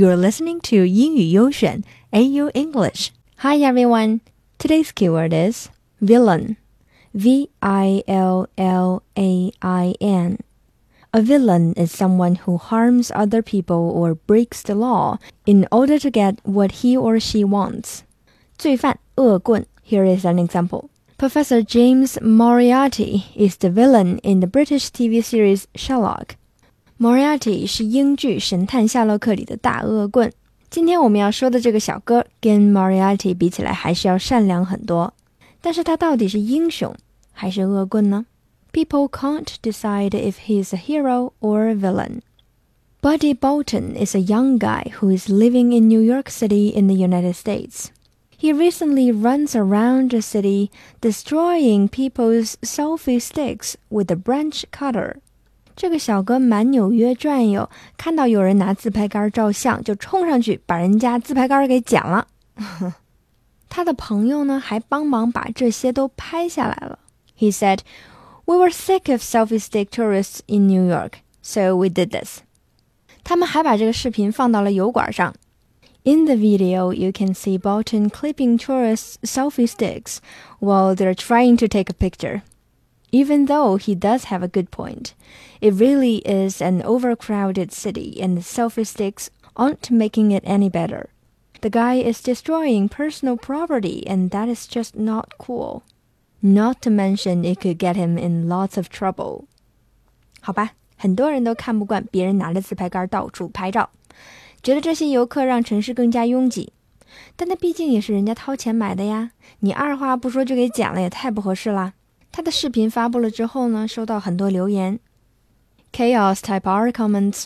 You're listening to 英语优选 AU English. Hi everyone. Today's keyword is villain. V I L L A I N. A villain is someone who harms other people or breaks the law in order to get what he or she wants. 罪犯,恶棍. Here is an example. Professor James Moriarty is the villain in the British TV series Sherlock. Moriarty 是英剧《神探夏洛克》里的大恶棍。今天我们要说的这个小哥跟 Moriarty 比起来还是要善良很多，但是他到底是英雄还是恶棍呢？People can't decide if he's a hero or a villain. Buddy Bolton is a young guy who is living in New York City in the United States. He recently runs around the city destroying people's selfie sticks with a branch cutter. 这个小哥满纽约转悠，看到有人拿自拍杆照相，就冲上去把人家自拍杆给剪了。他的朋友呢，还帮忙把这些都拍下来了。He said, "We were sick of selfie stick tourists in New York, so we did this." 他们还把这个视频放到了油管上。in the video, you can see Bolton clipping tourists' selfie sticks while they're trying to take a picture. Even though he does have a good point, it really is an overcrowded city and the selfie sticks aren't making it any better. The guy is destroying personal property and that is just not cool. Not to mention it could get him in lots of trouble. 好吧，很多人都看不惯别人拿着自拍杆到处拍照。觉得这些游客让城市更加拥挤，但那毕竟也是人家掏钱买的呀！你二话不说就给剪了，也太不合适啦！ 他的视频发布了之后呢，收到很多留言。Chaos Type R comments,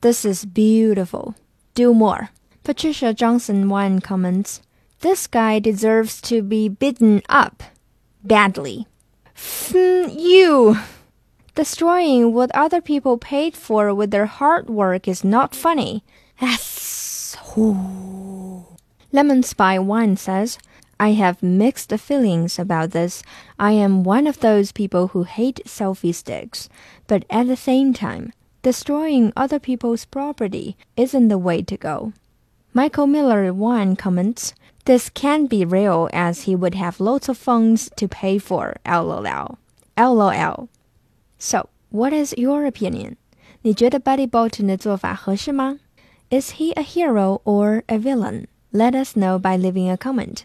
"This is beautiful. Do more." Patricia Johnson One comments, "This guy deserves to be beaten up badly." you. Destroying what other people paid for with their hard work is not funny. Yes. Lemon Spy One says, I have mixed feelings about this. I am one of those people who hate selfie sticks, but at the same time, destroying other people's property isn't the way to go. Michael Miller One comments, This can't be real as he would have lots of funds to pay for. LOL. LOL. So, what is your opinion? 你觉得 Buddy Bolton 的做法合适吗？Is he a hero or a villain? Let us know by leaving a comment.